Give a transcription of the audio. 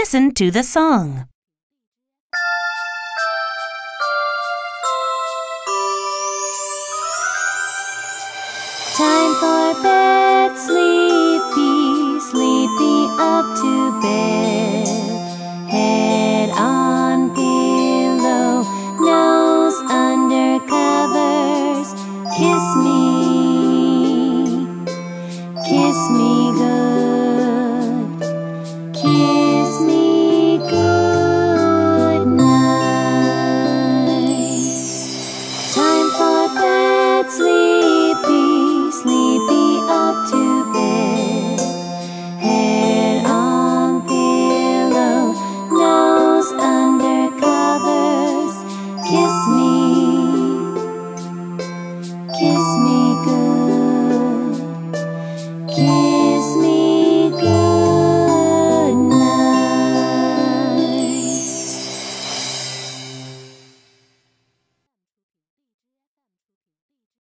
Listen to the song. Time for bed, sleepy, sleepy up to bed. Head on pillow, nose under covers. Kiss me, kiss me good. Kiss oh